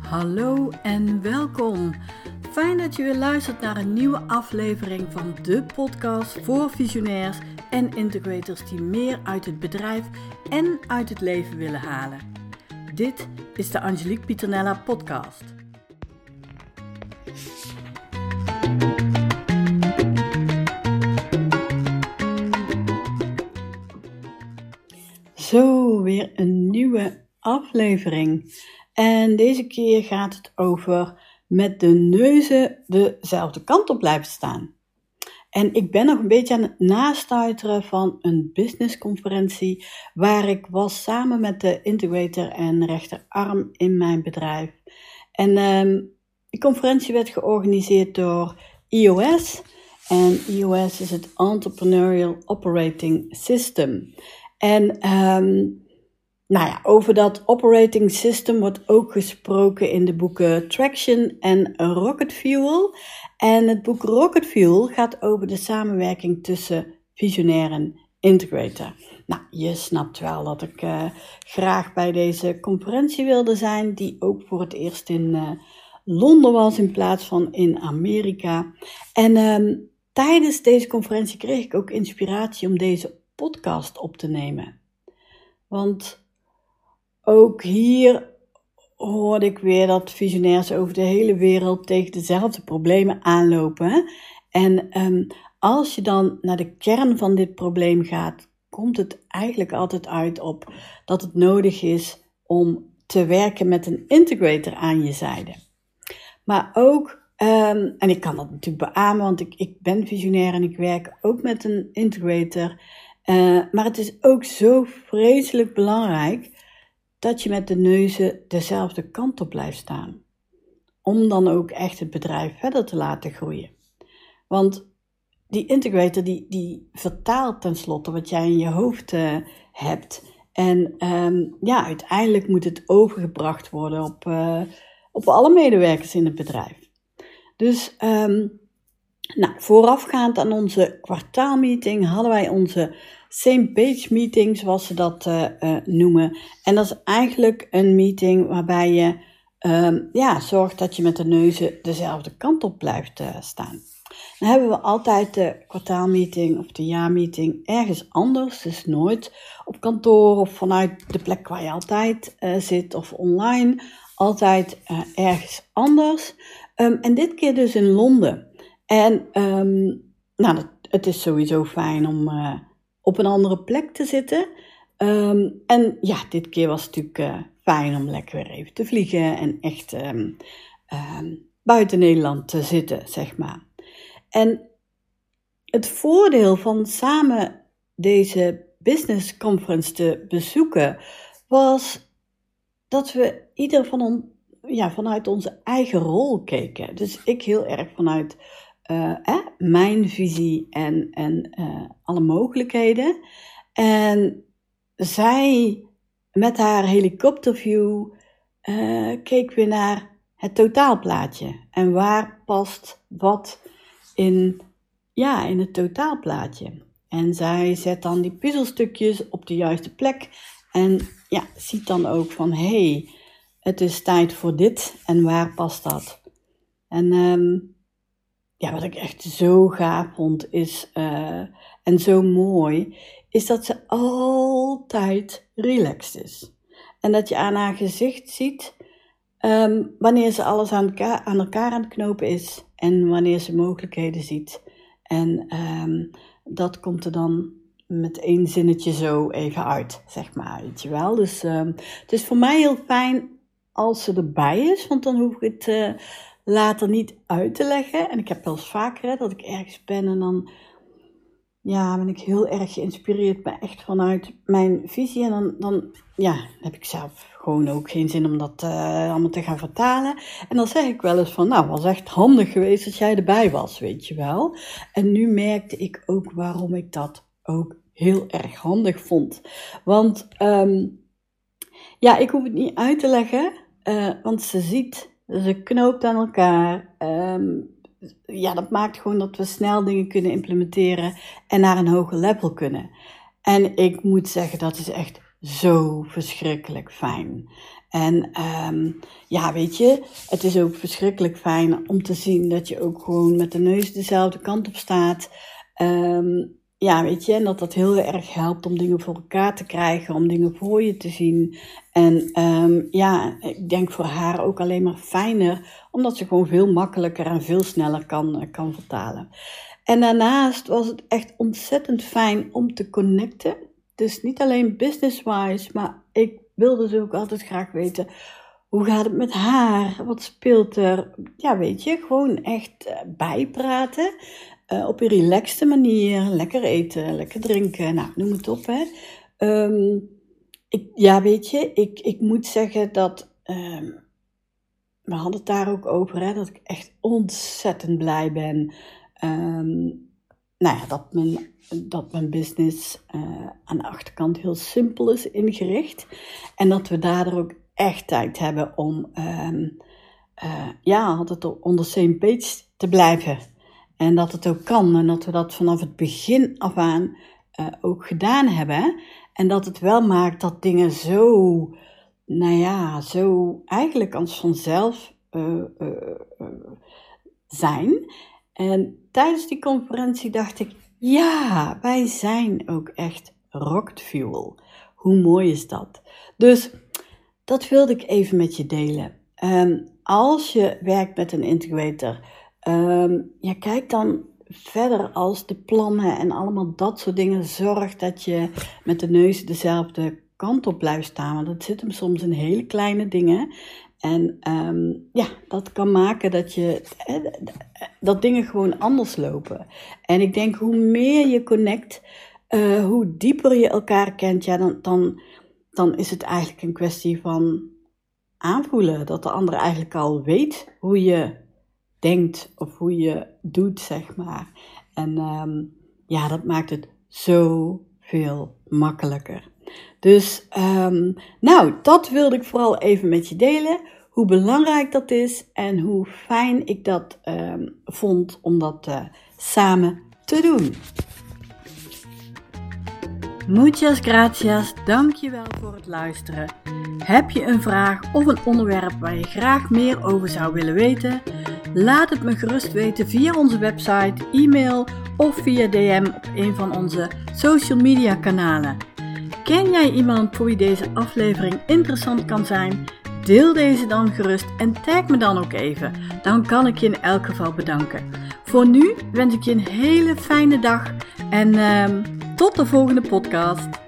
Hallo en welkom. Fijn dat je weer luistert naar een nieuwe aflevering van de podcast voor visionairs en integrators die meer uit het bedrijf en uit het leven willen halen. Dit is de Angelique Pieternella podcast. Zo, weer een nieuwe aflevering. En deze keer gaat het over met de neuzen dezelfde kant op blijven staan. En ik ben nog een beetje aan het nastuiteren van een businessconferentie waar ik was samen met de integrator en rechterarm in mijn bedrijf. En um, die conferentie werd georganiseerd door EOS. En EOS is het Entrepreneurial Operating System. En um, nou ja, over dat operating system wordt ook gesproken in de boeken Traction en Rocket Fuel. En het boek Rocket Fuel gaat over de samenwerking tussen visionair en integrator. Nou, je snapt wel dat ik uh, graag bij deze conferentie wilde zijn, die ook voor het eerst in uh, Londen was in plaats van in Amerika. En uh, tijdens deze conferentie kreeg ik ook inspiratie om deze podcast op te nemen. Want ook hier hoorde ik weer dat visionairs over de hele wereld tegen dezelfde problemen aanlopen. En um, als je dan naar de kern van dit probleem gaat, komt het eigenlijk altijd uit op dat het nodig is om te werken met een integrator aan je zijde. Maar ook, um, en ik kan dat natuurlijk beamen, want ik, ik ben visionair en ik werk ook met een integrator. Uh, maar het is ook zo vreselijk belangrijk dat je met de neuzen dezelfde kant op blijft staan. Om dan ook echt het bedrijf verder te laten groeien. Want die integrator die, die vertaalt tenslotte wat jij in je hoofd uh, hebt. En um, ja, uiteindelijk moet het overgebracht worden op, uh, op alle medewerkers in het bedrijf. Dus um, nou, voorafgaand aan onze kwartaalmeeting hadden wij onze same page meeting, zoals ze dat uh, uh, noemen. En dat is eigenlijk een meeting waarbij je um, ja, zorgt dat je met de neuzen dezelfde kant op blijft uh, staan. Dan hebben we altijd de kwartaalmeeting of de jaarmeeting ergens anders. Dus nooit op kantoor of vanuit de plek waar je altijd zit of online. Altijd ergens anders. Um, en dit keer dus in Londen. En um, nou, het is sowieso fijn om uh, op een andere plek te zitten. Um, en ja, dit keer was het natuurlijk uh, fijn om lekker weer even te vliegen en echt um, buiten Nederland te zitten, zeg maar. En het voordeel van samen deze business conference te bezoeken was dat we ieder van ons ja, vanuit onze eigen rol keken. Dus ik heel erg vanuit eh, mijn visie en, en uh, alle mogelijkheden. En zij met haar helikopterview uh, keek weer naar het totaalplaatje. En waar past wat in, ja, in het totaalplaatje. En zij zet dan die puzzelstukjes op de juiste plek. En ja, ziet dan ook van hé, hey, het is tijd voor dit en waar past dat? En um, ja, wat ik echt zo gaaf vond is, uh, en zo mooi, is dat ze altijd relaxed is. En dat je aan haar gezicht ziet um, wanneer ze alles aan elkaar, aan elkaar aan het knopen is en wanneer ze mogelijkheden ziet. En um, dat komt er dan met één zinnetje zo even uit, zeg maar, weet je wel. Dus um, het is voor mij heel fijn als ze erbij is, want dan hoef ik het... Uh, later niet uit te leggen. En ik heb wel eens vaker dat ik ergens ben en dan ja, ben ik heel erg geïnspireerd, maar echt vanuit mijn visie. En dan, dan ja, heb ik zelf gewoon ook geen zin om dat uh, allemaal te gaan vertalen. En dan zeg ik wel eens van, nou, was echt handig geweest dat jij erbij was, weet je wel. En nu merkte ik ook waarom ik dat ook heel erg handig vond. Want um, ja, ik hoef het niet uit te leggen, uh, want ze ziet ze knoopt aan elkaar. Um, ja, dat maakt gewoon dat we snel dingen kunnen implementeren en naar een hoger level kunnen. En ik moet zeggen, dat is echt zo verschrikkelijk fijn. En um, ja, weet je, het is ook verschrikkelijk fijn om te zien dat je ook gewoon met de neus dezelfde kant op staat. Um, ja, weet je, en dat dat heel erg helpt om dingen voor elkaar te krijgen, om dingen voor je te zien. En um, ja, ik denk voor haar ook alleen maar fijner, omdat ze gewoon veel makkelijker en veel sneller kan, kan vertalen. En daarnaast was het echt ontzettend fijn om te connecten. Dus niet alleen business-wise, maar ik wilde ze ook altijd graag weten. Hoe gaat het met haar? Wat speelt er? Ja, weet je, gewoon echt eh, bijpraten. Uh, op een relaxte manier. Lekker eten, lekker drinken. Nou, noem het op, hè. Um, ik, ja, weet je, ik, ik moet zeggen dat. Um, we hadden het daar ook over, hè, dat ik echt ontzettend blij ben. Um, nou ja, dat mijn, dat mijn business uh, aan de achterkant heel simpel is ingericht. En dat we daardoor ook echt tijd hebben om um, uh, ja, altijd on the same page te blijven. En dat het ook kan en dat we dat vanaf het begin af aan uh, ook gedaan hebben. En dat het wel maakt dat dingen zo, nou ja, zo eigenlijk als vanzelf zijn. En tijdens die conferentie dacht ik, ja, wij zijn ook echt rocket fuel. Hoe mooi is dat? Dus dat wilde ik even met je delen. Um, als je werkt met een integrator, um, ja, kijk dan verder als de plannen en allemaal dat soort dingen. Zorg dat je met de neus dezelfde kant op blijft staan. Want dat zit hem soms in hele kleine dingen. En um, ja, dat kan maken dat, je, dat dingen gewoon anders lopen. En ik denk, hoe meer je connect, uh, hoe dieper je elkaar kent, ja, dan, dan, dan is het eigenlijk een kwestie van aanvoelen. Dat de ander eigenlijk al weet hoe je denkt of hoe je doet, zeg maar. En um, ja, dat maakt het zo veel makkelijker. Dus, um, nou, dat wilde ik vooral even met je delen. Hoe belangrijk dat is en hoe fijn ik dat um, vond om dat uh, samen te doen. Muchas gracias, dankjewel voor het luisteren. Heb je een vraag of een onderwerp waar je graag meer over zou willen weten? Laat het me gerust weten via onze website, e-mail of via DM op een van onze social media kanalen. Ken jij iemand voor wie deze aflevering interessant kan zijn? Deel deze dan gerust en tag me dan ook even. Dan kan ik je in elk geval bedanken. Voor nu wens ik je een hele fijne dag en uh, tot de volgende podcast.